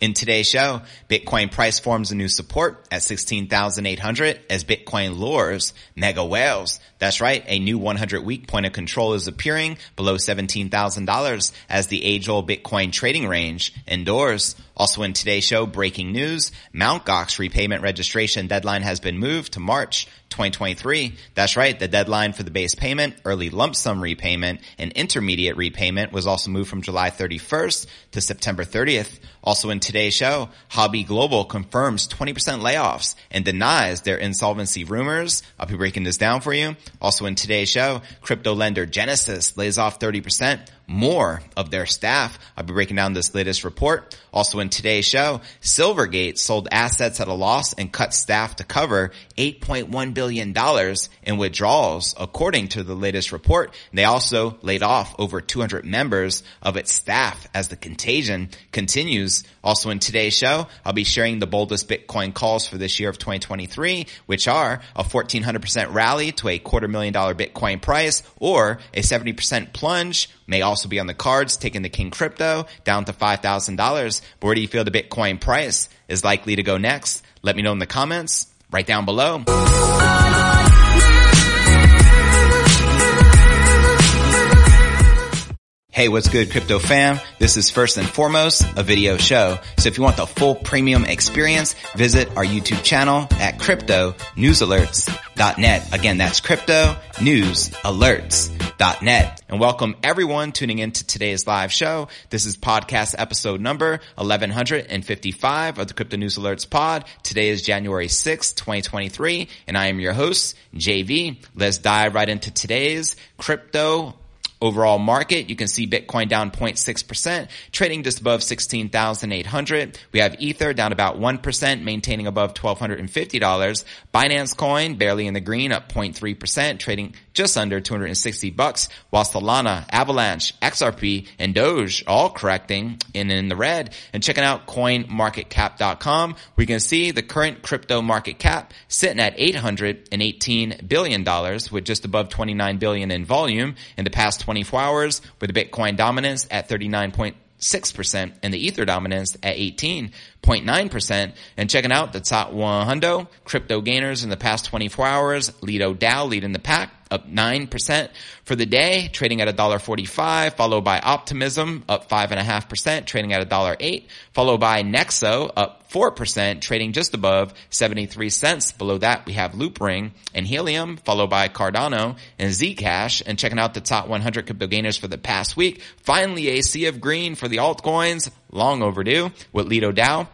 In today's show, Bitcoin price forms a new support at 16,800 as Bitcoin lures mega whales. That's right. A new 100 week point of control is appearing below $17,000 as the age old Bitcoin trading range endures. Also in today's show, breaking news, Mt. Gox repayment registration deadline has been moved to March 2023. That's right. The deadline for the base payment, early lump sum repayment, and intermediate repayment was also moved from July 31st to September 30th. Also in today's show, Huobi Global confirms 20% layoffs and denies their insolvency rumors. I'll be breaking this down for you. Also in today's show, crypto lender Genesis lays off 30% more of their staff. I'll be breaking down this latest report. Also in today's show, Silvergate sold assets at a loss and cut staff to cover $8.1 billion in withdrawals, according to the latest report. They also laid off over 200 members of its staff as the contagion continues. Also in today's show, I'll be sharing the boldest Bitcoin calls for this year of 2023, which are a 1400% rally to a quarter million dollar Bitcoin price or a 70% plunge may also be on the cards, taking the King crypto down to $5,000. Where do you feel the Bitcoin price is likely to go next? Let me know in the comments right down below. Hey, what's good, crypto fam? This is first and foremost a video show. So if you want the full premium experience, visit our YouTube channel at cryptonewsalerts.net. Again, that's cryptonewsalerts.net. And welcome everyone tuning into today's live show. This is podcast episode number 1155 of the Crypto News Alerts pod. Today is January 6th, 2023, and I am your host, JV. Let's dive right into today's crypto Overall market, you can see Bitcoin down 0.6%, trading just above 16,800. We have Ether down about 1%, maintaining above $1,250. Binance Coin barely in the green, up 0.3%, trading just under 260 bucks, while Solana, Avalanche, XRP, and Doge all correcting and in the red. And checking out coinmarketcap.com, we can see the current crypto market cap sitting at $818 billion with just above 29 billion in volume in the past 24 hours with the Bitcoin dominance at 39.6% and the Ether dominance at 18.9%. And checking out the top 100 crypto gainers in the past 24 hours, Lido DAO leading the pack up 9% for the day, trading at $1.45, followed by Optimism up 5.5%, trading at $1.08, followed by Nexo up 4%, trading just above 73 cents. Below that, we have Loopring and Helium, followed by Cardano and Zcash. And checking out the top 100 crypto gainers for the past week, finally a sea of green for the altcoins, long overdue, with Lido DAO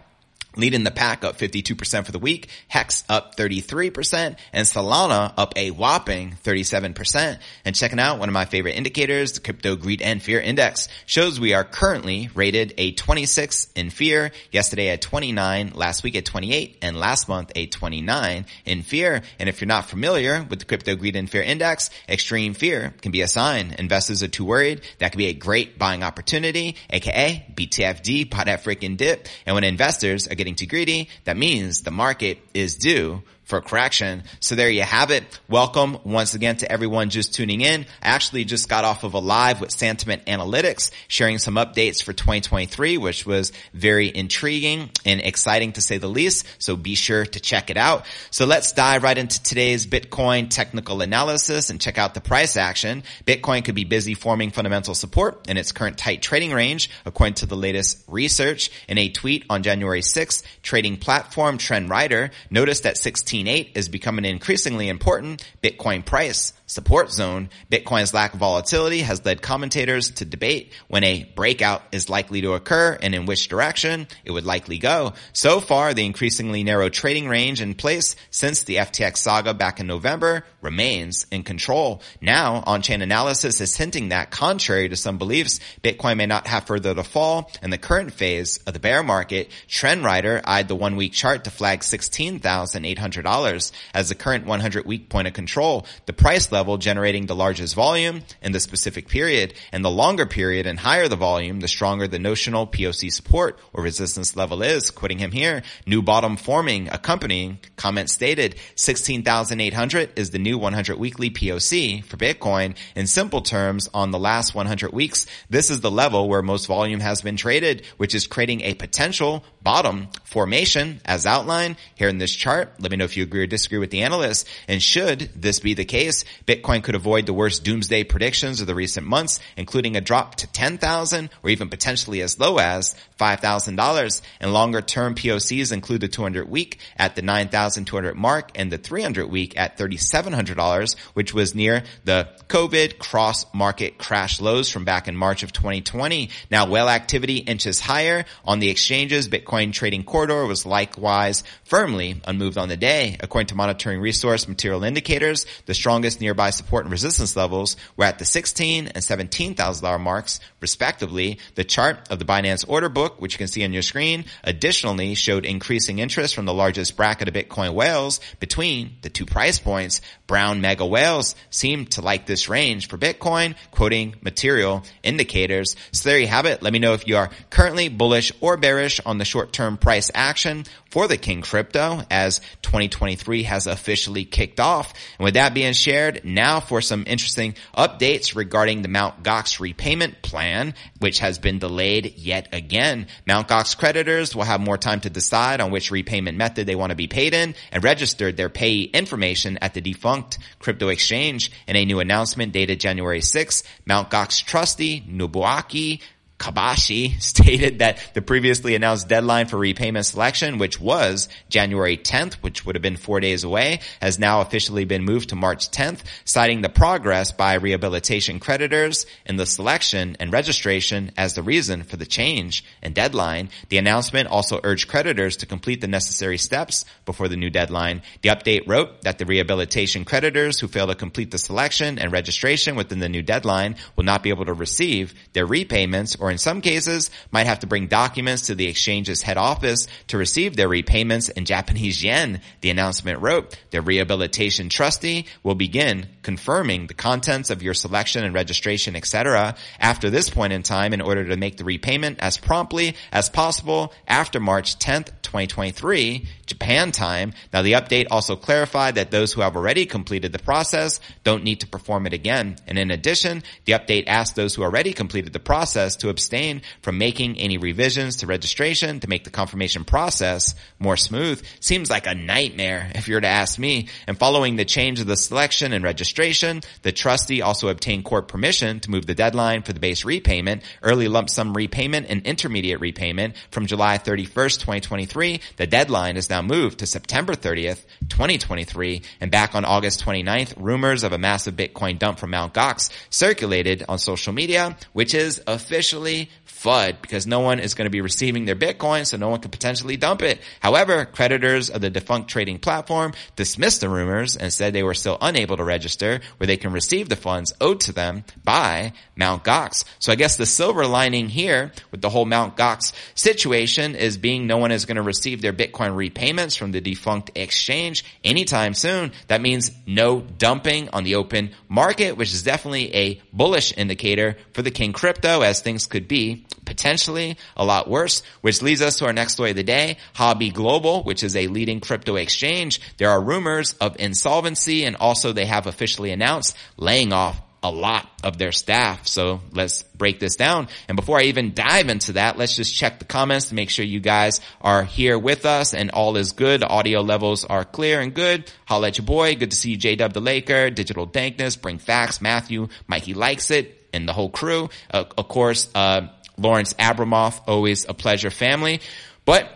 leading the pack up 52% for the week, Hex up 33%, and Solana up a whopping 37%. And checking out one of my favorite indicators, the Crypto Greed and Fear Index, shows we are currently rated a 26 in fear, yesterday at 29, last week at 28, and last month a 29 in fear. And if you're not familiar with the Crypto Greed and Fear Index, extreme fear can be a sign. Investors are too worried. That could be a great buying opportunity, aka BTFD, pot that freaking dip. And when investors are getting getting too greedy, that means the market is due for correction. So there you have it. Welcome once again to everyone just tuning in. I actually just got off of a live with Sentiment Analytics sharing some updates for 2023, which was very intriguing and exciting to say the least. So be sure to check it out. So let's dive right into today's Bitcoin technical analysis and check out the price action. Bitcoin could be busy forming fundamental support in its current tight trading range, according to the latest research. In a tweet on January 6th, trading platform TrendRider noticed that 16 18.8 is becoming increasingly important Bitcoin price support zone. Bitcoin's lack of volatility has led commentators to debate when a breakout is likely to occur and in which direction it would likely go. So far, the increasingly narrow trading range in place since the FTX saga back in November remains in control. Now, on-chain analysis is hinting that contrary to some beliefs, Bitcoin may not have further to fall. In the current phase of the bear market, TrendRider eyed the one-week chart to flag $16,800 as the current 100-week point of control, the price level generating the largest volume in the specific period, and the longer period and higher the volume, the stronger the notional POC support or resistance level is. Quoting him here, new bottom forming accompanying comment stated 16,800 is the new 100 weekly POC for Bitcoin. In simple terms, on the last 100 weeks, this is the level where most volume has been traded, which is creating a potential bottom formation as outlined here in this chart. Let me know if you agree or disagree with the analyst. And should this be the case, Bitcoin could avoid the worst doomsday predictions of the recent months, including a drop to 10,000 or even potentially as low as $5,000. And longer term POCs include the 200 week at the 9,200 mark and the 300 week at $3,700, which was near the COVID cross market crash lows from back in March of 2020. Now whale activity inches higher on the exchanges. Bitcoin trading corridor was likewise firmly unmoved on the day. According to monitoring resource material indicators, the strongest nearby support and resistance levels were at the 16 and $17,000 marks respectively. The chart of the Binance order book, which you can see on your screen, additionally showed increasing interest from the largest bracket of Bitcoin whales between the two price points. Brown mega whales seem to like this range for Bitcoin, quoting material indicators. So there you have it. Let me know if you are currently bullish or bearish on the short-term price action for the King crypto as 2023 has officially kicked off. And with that being shared, now for some interesting updates regarding the Mount Gox repayment plan, which has been delayed yet again. Mount Gox creditors will have more time to decide on which repayment method they want to be paid in and registered their payee information at the defunct crypto exchange. In a new announcement dated January 6, Mount Gox trustee Nobuaki Kabashi stated that the previously announced deadline for repayment selection, which was January 10th, which would have been four days away, has now officially been moved to March 10th, citing the progress by rehabilitation creditors in the selection and registration as the reason for the change in deadline. The announcement also urged creditors to complete the necessary steps before the new deadline. The update wrote that the rehabilitation creditors who fail to complete the selection and registration within the new deadline will not be able to receive their repayments or or in some cases might have to bring documents to the exchange's head office to receive their repayments in Japanese yen. The announcement wrote, the rehabilitation trustee will begin confirming the contents of your selection and registration, etc. after this point in time in order to make the repayment as promptly as possible after March 10th, 2023, Japan time. Now the update also clarified that those who have already completed the process don't need to perform it again. And in addition, the update asked those who already completed the process to abstain from making any revisions to registration to make the confirmation process more smooth. Seems like a nightmare if you're to ask me. And following the change of the selection and registration, the trustee also obtained court permission to move the deadline for the base repayment, early lump sum repayment, and intermediate repayment from July 31st, 2023. The deadline is now moved to September 30th, 2023. And back on August 29th, rumors of a massive Bitcoin dump from Mt. Gox circulated on social media, which is officially potentially FUD because no one is going to be receiving their Bitcoin, so no one could potentially dump it. However, creditors of the defunct trading platform dismissed the rumors and said they were still unable to register where they can receive the funds owed to them by Mount Gox. So I guess the silver lining here with the whole Mount Gox situation is being no one is going to receive their Bitcoin repayments from the defunct exchange anytime soon. That means no dumping on the open market, which is definitely a bullish indicator for the King crypto as things could be potentially a lot worse, which leads us to our next story of the day. Huobi Global, which is a leading crypto exchange. There are rumors of insolvency and also they have officially announced laying off a lot of their staff. So let's break this down. And before I even dive into that, let's just check the comments to make sure you guys are here with us and all is good. Audio levels are clear and good. Holla at your boy. Good to see you, J-Dub the Laker, Digital Dankness, Bring Facts, Matthew, Mikey likes it, and the whole crew. Uh, of course, uh, Lawrence Abramoff, always a pleasure family. But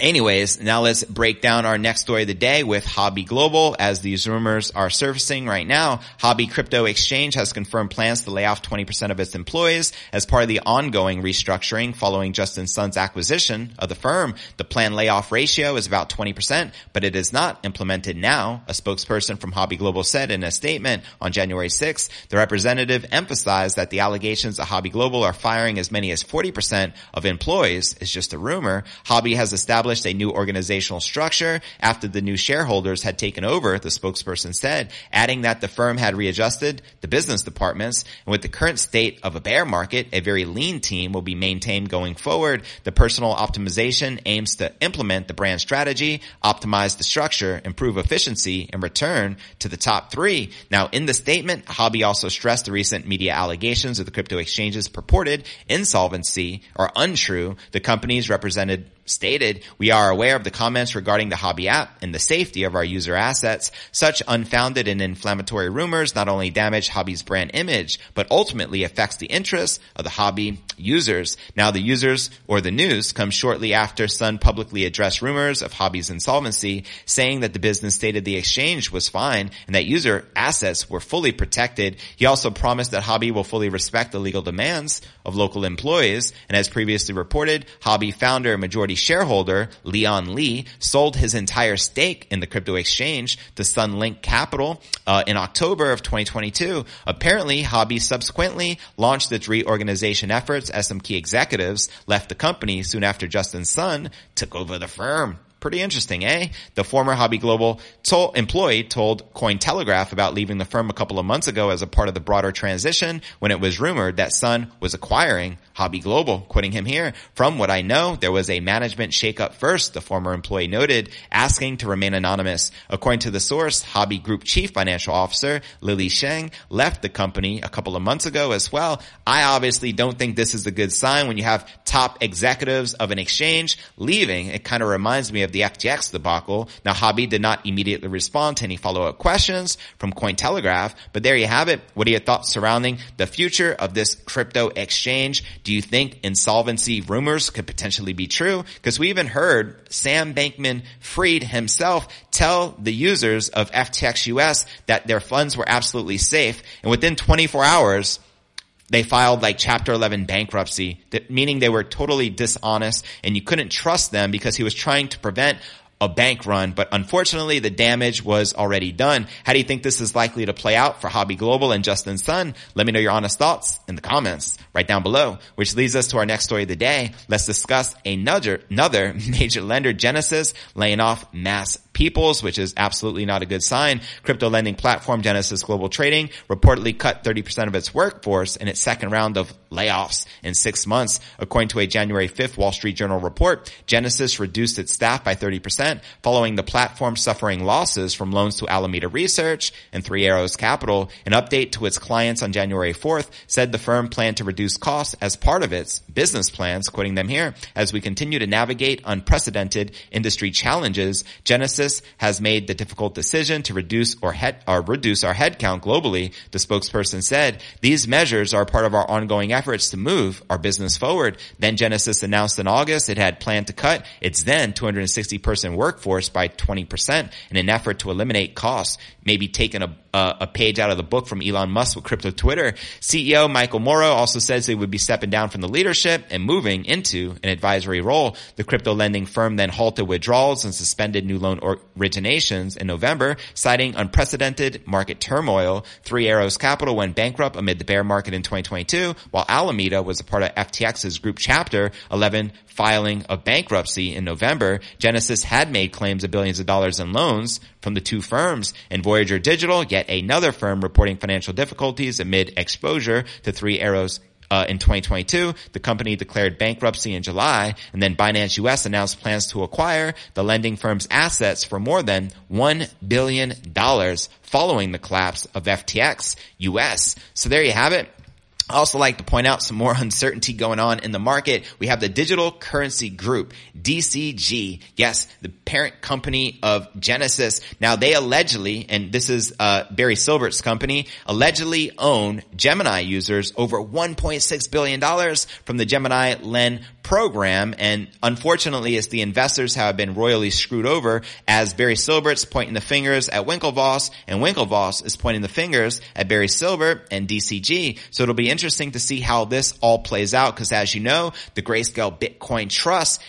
Anyways, now let's break down our next story of the day with Huobi Global as these rumors are surfacing right now. Huobi Crypto Exchange has confirmed plans to lay off 20% of its employees as part of the ongoing restructuring following Justin Sun's acquisition of the firm. The planned layoff ratio is about 20%, but it is not implemented now. A spokesperson from Huobi Global said in a statement on January 6th, the representative emphasized that the allegations that Huobi Global are firing as many as 40% of employees is just a rumor. Huobi has established established a new organizational structure after the new shareholders had taken over, the spokesperson said, adding that the firm had readjusted the business departments and with the current state of a bear market, a very lean team will be maintained going forward. The personal optimization aims to implement the brand strategy, optimize the structure, improve efficiency, and return to the top three. Now, in the statement, Huobi also stressed the recent media allegations of the crypto exchange's purported insolvency are untrue. The companies represented stated, we are aware of the comments regarding the Huobi app and the safety of our user assets. Such unfounded and inflammatory rumors not only damage Huobi's brand image, but ultimately affects the interests of the Huobi users. Now the users or the news comes shortly after Sun publicly addressed rumors of Huobi's insolvency, saying that the business stated the exchange was fine and that user assets were fully protected. He also promised that Huobi will fully respect the legal demands of local employees. And as previously reported, Huobi founder and majority shareholder Leon Li sold his entire stake in the crypto exchange to Sunlink Capital uh, in October of 2022. Apparently, Huobi subsequently launched its reorganization efforts as some key executives left the company soon after Justin Sun took over the firm. Pretty interesting, eh? The former Huobi Global told, employee told Cointelegraph about leaving the firm a couple of months ago as a part of the broader transition when it was rumored that Sun was acquiring Huobi Global, quoting him here. From what I know, there was a management shakeup first, the former employee noted, asking to remain anonymous. According to the source, Huobi Group Chief Financial Officer Lily Sheng left the company a couple of months ago as well. I obviously don't think this is a good sign when you have top executives of an exchange leaving. It kind of reminds me of the FTX debacle. Now, Huobi did not immediately respond to any follow-up questions from Cointelegraph, but there you have it. What are your thoughts surrounding the future of this crypto exchange? Do you think insolvency rumors could potentially be true? Because we even heard Sam Bankman Freed himself tell the users of FTX US that their funds were absolutely safe. And within 24 hours, they filed like chapter 11 bankruptcy, meaning they were totally dishonest and you couldn't trust them because he was trying to prevent a bank run, but unfortunately the damage was already done. How do you think this is likely to play out for Huobi Global and Justin Sun? Let me know your honest thoughts in the comments right down below, which leads us to our next story of the day. Let's discuss another, another major lender, Genesis, laying off mass peoples, which is absolutely not a good sign. Crypto lending platform Genesis Global Trading reportedly cut 30% of its workforce in its second round of layoffs in six months. According to a January 5th Wall Street Journal report, Genesis reduced its staff by 30% following the platform suffering losses from loans to Alameda Research and Three Arrows Capital. An update to its clients on January 4th said the firm planned to reduce costs as part of its business plans, quoting them here, as we continue to navigate unprecedented industry challenges, Genesis has made the difficult decision to reduce or head, or reduce our headcount globally, the spokesperson said. These measures are part of our ongoing efforts to move our business forward. Then Genesis announced in August it had planned to cut its then 260 person workforce by 20% in an effort to eliminate costs, maybe taking a, a, a page out of the book from Elon Musk with crypto Twitter. CEO Michael Moro also says they would be stepping down from the leadership and moving into an advisory role. The crypto lending firm then halted withdrawals and suspended new loan originations in November, citing unprecedented market turmoil. Three Arrows Capital went bankrupt amid the bear market in 2022, while Alameda was a part of FTX's group chapter 11 filing of bankruptcy in November. Genesis had made claims of billions of dollars in loans from the two firms and Voyager Digital, yet another firm reporting financial difficulties amid exposure to Three Arrows uh, in 2022, the company declared bankruptcy in July, and then Binance US announced plans to acquire the lending firm's assets for more than $1 billion following the collapse of FTX US. So there you have it. I also like to point out some more uncertainty going on in the market. We have the digital currency group, DCG. Yes, the parent company of Genesis. Now they allegedly, and this is uh, Barry Silbert's company, allegedly own Gemini users over 1.6 billion dollars from the Gemini Len program, and unfortunately, it's the investors have been royally screwed over as Barry Silbert's pointing the fingers at Winklevoss, and Winklevoss is pointing the fingers at Barry Silbert and DCG. So it'll be interesting to see how this all plays out, because as you know, the Grayscale Bitcoin Trust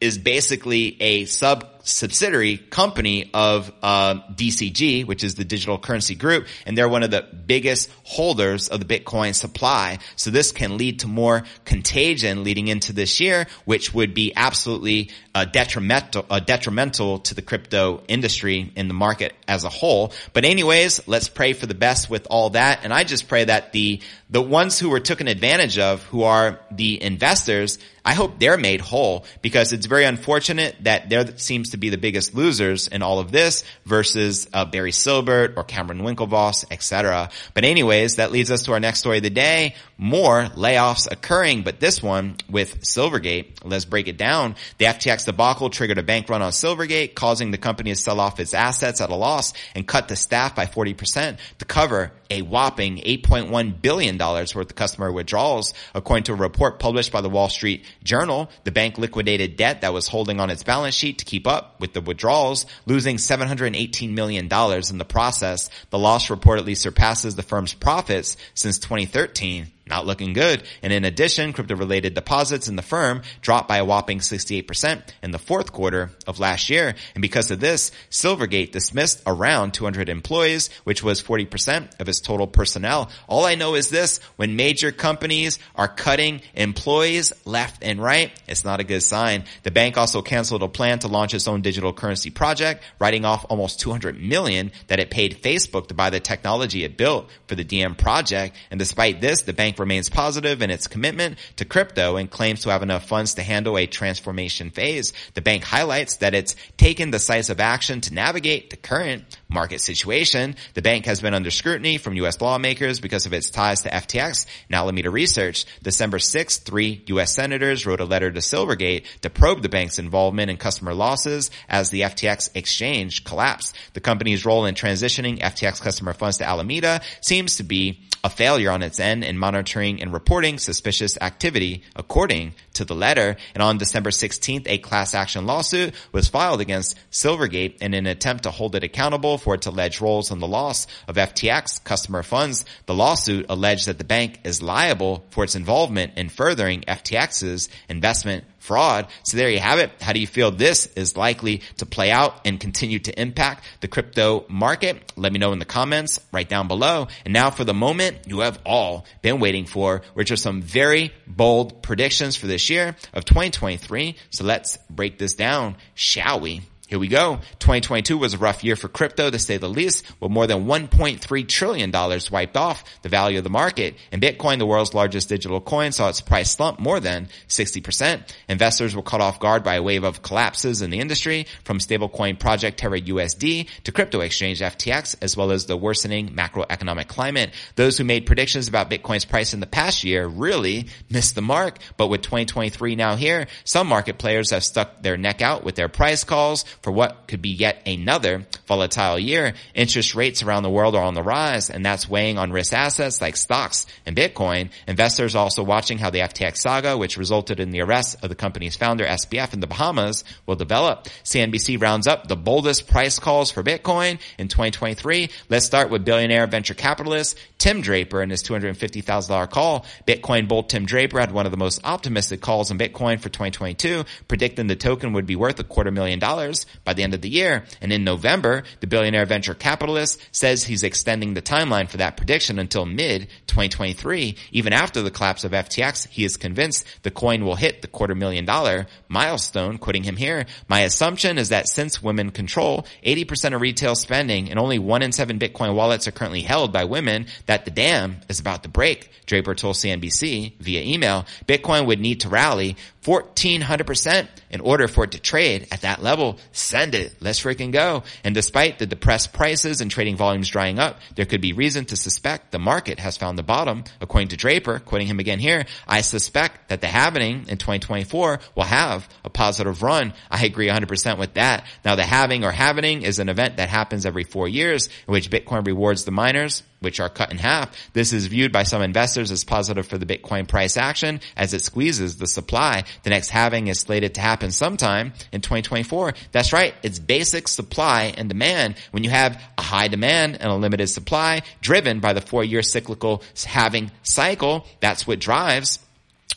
is basically a sub subsidiary company of uh, DCG, which is the digital currency group, and they're one of the biggest holders of the Bitcoin supply. So this can lead to more contagion leading into this year, which would be absolutely uh, detrimental uh, detrimental to the crypto industry in the market as a whole. But anyways, let's pray for the best with all that, and I just pray that the the ones who were taken advantage of, who are the investors, I hope they're made whole because it's very unfortunate that there seems to be the biggest losers in all of this versus uh, Barry Silbert or Cameron Winklevoss, etc. But anyways, that leads us to our next story of the day. More layoffs occurring, but this one with Silvergate. Let's break it down. The FTX debacle triggered a bank run on Silvergate, causing the company to sell off its assets at a loss and cut the staff by 40% to cover a whopping $8.1 billion worth of customer withdrawals. According to a report published by the Wall Street Journal, the bank liquidated debt that was holding on its balance sheet to keep up with the withdrawals, losing $718 million in the process. The loss reportedly surpasses the firm's profits since 2013 not looking good. And in addition, crypto related deposits in the firm dropped by a whopping 68% in the fourth quarter of last year. And because of this, Silvergate dismissed around 200 employees, which was 40% of its total personnel. All I know is this, when major companies are cutting employees left and right, it's not a good sign. The bank also canceled a plan to launch its own digital currency project, writing off almost 200 million that it paid Facebook to buy the technology it built for the Diem project. And despite this, the bank bank remains positive in its commitment to crypto and claims to have enough funds to handle a transformation phase. The bank highlights that it's taken decisive action to navigate the current market situation. The bank has been under scrutiny from U.S. lawmakers because of its ties to FTX and Alameda Research. December 6th, three U.S. senators wrote a letter to Silvergate to probe the bank's involvement in customer losses as the FTX exchange collapsed. The company's role in transitioning FTX customer funds to Alameda seems to be a failure on its end in monitoring and reporting suspicious activity according to the letter. And on December 16th, a class action lawsuit was filed against Silvergate in an attempt to hold it accountable for its alleged roles in the loss of FTX customer funds. The lawsuit alleged that the bank is liable for its involvement in furthering FTX's investment fraud. So there you have it. How do you feel this is likely to play out and continue to impact the crypto market? Let me know in the comments right down below. And now for the moment you have all been waiting for, which are some very bold predictions for this year of 2023. So let's break this down, shall we? Here we go. 2022 was a rough year for crypto to say the least, with more than $1.3 trillion wiped off the value of the market. And Bitcoin, the world's largest digital coin, saw its price slump more than 60%. Investors were caught off guard by a wave of collapses in the industry from stablecoin project Terra USD to crypto exchange FTX, as well as the worsening macroeconomic climate. Those who made predictions about Bitcoin's price in the past year really missed the mark. But with 2023 now here, some market players have stuck their neck out with their price calls for what could be yet another volatile year. Interest rates around the world are on the rise, and that's weighing on risk assets like stocks and Bitcoin. Investors are also watching how the FTX saga, which resulted in the arrest of the company's founder, SBF, in the Bahamas, will develop. CNBC rounds up the boldest price calls for Bitcoin in 2023. Let's start with billionaire venture capitalist Tim Draper and his $250,000 call. Bitcoin bull Tim Draper had one of the most optimistic calls on Bitcoin for 2022, predicting the token would be worth a quarter million dollars by the end of the year. And in November, the billionaire venture capitalist says he's extending the timeline for that prediction until mid 2023. Even after the collapse of FTX, he is convinced the coin will hit the quarter million dollar milestone, quoting him here. My assumption is that since women control 80% of retail spending and only one in seven Bitcoin wallets are currently held by women, that the dam is about to break. Draper told CNBC via email, Bitcoin would need to rally 1400% in order for it to trade at that level. Send it. Let's freaking go. And despite the depressed prices and trading volumes drying up, there could be reason to suspect the market has found the bottom. According to Draper, quoting him again here, I suspect that the halving in 2024 will have a positive run. I agree 100% with that. Now the halving or halvening is an event that happens every four years in which Bitcoin rewards the miners which are cut in half. This is viewed by some investors as positive for the Bitcoin price action as it squeezes the supply. The next halving is slated to happen sometime in 2024. That's right. It's basic supply and demand. When you have a high demand and a limited supply driven by the four year cyclical halving cycle, that's what drives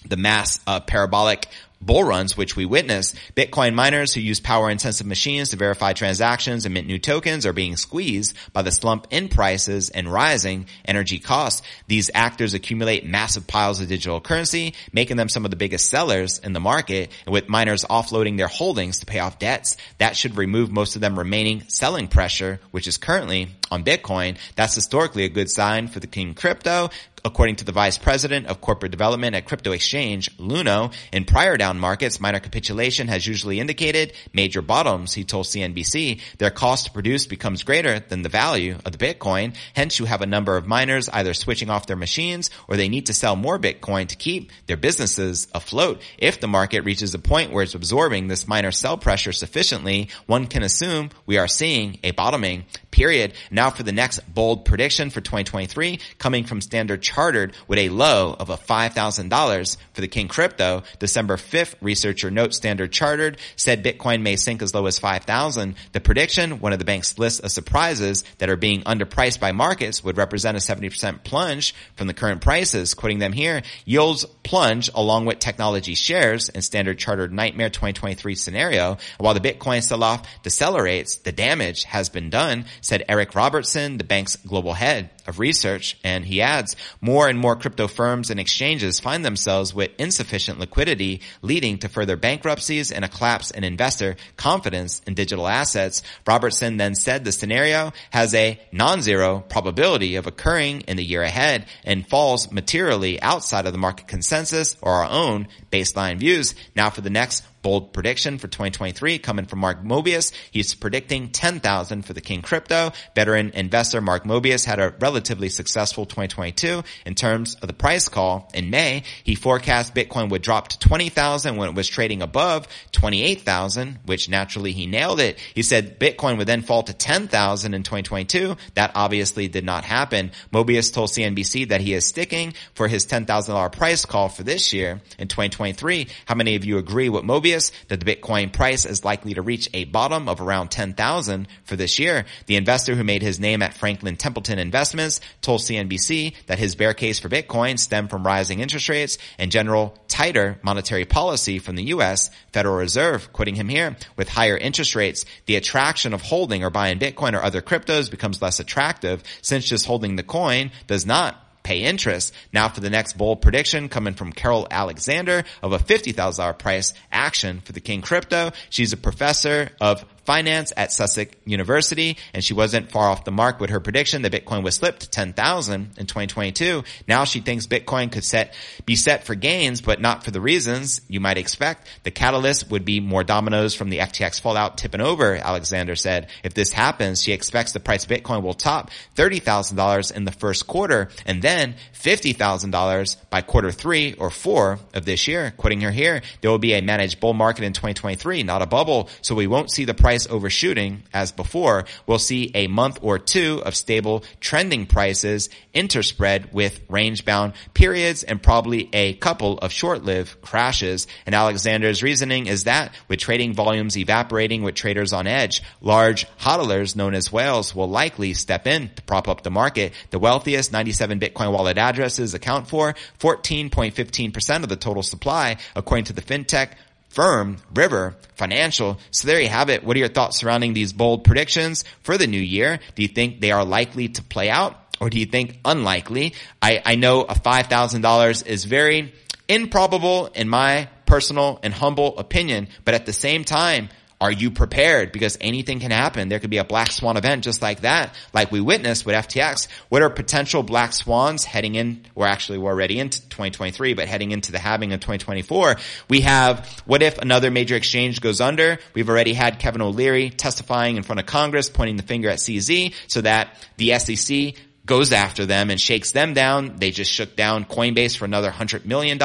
the mass uh, parabolic bull runs, which we witness, Bitcoin miners who use power intensive machines to verify transactions and mint new tokens are being squeezed by the slump in prices and rising energy costs. These actors accumulate massive piles of digital currency, making them some of the biggest sellers in the market. And with miners offloading their holdings to pay off debts, that should remove most of them remaining selling pressure, which is currently on Bitcoin. That's historically a good sign for the king crypto According to the vice president of corporate development at crypto exchange, Luno, in prior down markets, minor capitulation has usually indicated major bottoms. He told CNBC their cost to produce becomes greater than the value of the Bitcoin. Hence, you have a number of miners either switching off their machines or they need to sell more Bitcoin to keep their businesses afloat. If the market reaches a point where it's absorbing this minor sell pressure sufficiently, one can assume we are seeing a bottoming period. Now for the next bold prediction for 2023 coming from Standard Chartered with a low of a $5,000 for the King Crypto. December 5th, researcher notes Standard Chartered said Bitcoin may sink as low as 5,000. The prediction, one of the bank's list of surprises that are being underpriced by markets would represent a 70% plunge from the current prices. Quoting them here, yields plunge along with technology shares in Standard Chartered Nightmare 2023 scenario. While the Bitcoin sell-off decelerates, the damage has been done said Eric Robertsen, the bank's global head of research. And he adds, more and more crypto firms and exchanges find themselves with insufficient liquidity, leading to further bankruptcies and a collapse in investor confidence in digital assets. Robertsen then said the scenario has a non-zero probability of occurring in the year ahead and falls materially outside of the market consensus or our own baseline views. Now for the next bold prediction for 2023 coming from Mark Mobius. He's predicting 10,000 for the King Crypto. Veteran investor Mark Mobius had a relatively successful 2022 in terms of the price call. In May, he forecast Bitcoin would drop to 20,000 when it was trading above 28,000, which naturally he nailed it. He said Bitcoin would then fall to 10,000 in 2022. That obviously did not happen. Mobius told CNBC that he is sticking for his $10,000 price call for this year in 2023. How many of you agree with Mobius? that the Bitcoin price is likely to reach a bottom of around 10,000 for this year. The investor who made his name at Franklin Templeton Investments told CNBC that his bear case for Bitcoin stemmed from rising interest rates and general tighter monetary policy from the U.S. Federal Reserve. Quoting him here, with higher interest rates, the attraction of holding or buying Bitcoin or other cryptos becomes less attractive since just holding the coin does not pay interest. Now for the next bold prediction coming from Carol Alexander of a $50,000 price action for the King Crypto. She's a professor of finance at Sussex University, and she wasn't far off the mark with her prediction that Bitcoin would slip to 10,000 in 2022. Now she thinks Bitcoin could set, be set for gains, but not for the reasons you might expect. The catalyst would be more dominoes from the FTX fallout tipping over, Alexander said. If this happens, she expects the price of Bitcoin will top $30,000 in the first quarter and then $50,000 by quarter three or four of this year. Quoting her here, there will be a managed bull market in 2023, not a bubble, so we won't see the price price overshooting as before, we'll see a month or two of stable trending prices interspread with range bound periods and probably a couple of short-lived crashes. And Alexander's reasoning is that with trading volumes evaporating with traders on edge, large hodlers known as whales will likely step in to prop up the market. The wealthiest 97 Bitcoin wallet addresses account for 14.15% of the total supply, according to the fintech firm, River Financial. So there you have it. What are your thoughts surrounding these bold predictions for the new year? Do you think they are likely to play out? Or do you think unlikely? I, I know a $5,000 is very improbable in my personal and humble opinion, but at the same time, are you prepared? Because anything can happen. There could be a black swan event just like that, like we witnessed with FTX. What are potential black swans heading in? We're actually we're already into 2023, but heading into the halving of 2024. We have, what if another major exchange goes under? We've already had Kevin O'Leary testifying in front of Congress, pointing the finger at CZ so that the SEC goes after them and shakes them down. They just shook down Coinbase for another $100 million.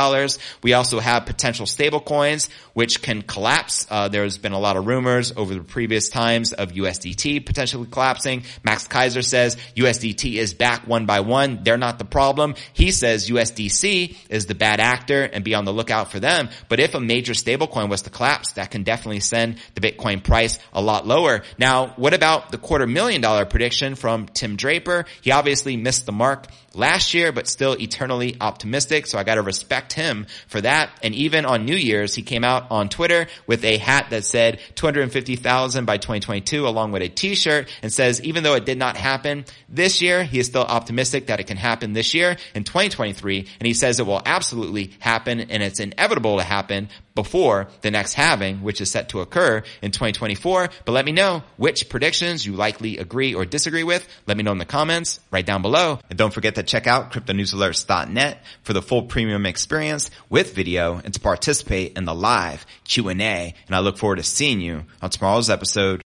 We also have potential stable coins, which can collapse. Uh, there's been a lot of rumors over the previous times of USDT potentially collapsing. Max Keiser says USDT is back one by one. They're not the problem. He says USDC is the bad actor and be on the lookout for them. But if a major stablecoin was to collapse, that can definitely send the Bitcoin price a lot lower. Now, what about the quarter million dollar prediction from Tim Draper? He obviously missed the mark last year, but still eternally optimistic. So I got to respect him for that. And even on New Year's, he came out on Twitter with a hat that said 250,000 by 2022 along with a t-shirt and says, even though it did not happen this year, he is still optimistic that it can happen this year in 2023. And he says it will absolutely happen and it's inevitable to happen before the next halving, which is set to occur in 2024. But let me know which predictions you likely agree or disagree with. Let me know in the comments right down below. And don't forget check out cryptonewsalerts.net for the full premium experience with video and to participate in the live Q&A. And I look forward to seeing you on tomorrow's episode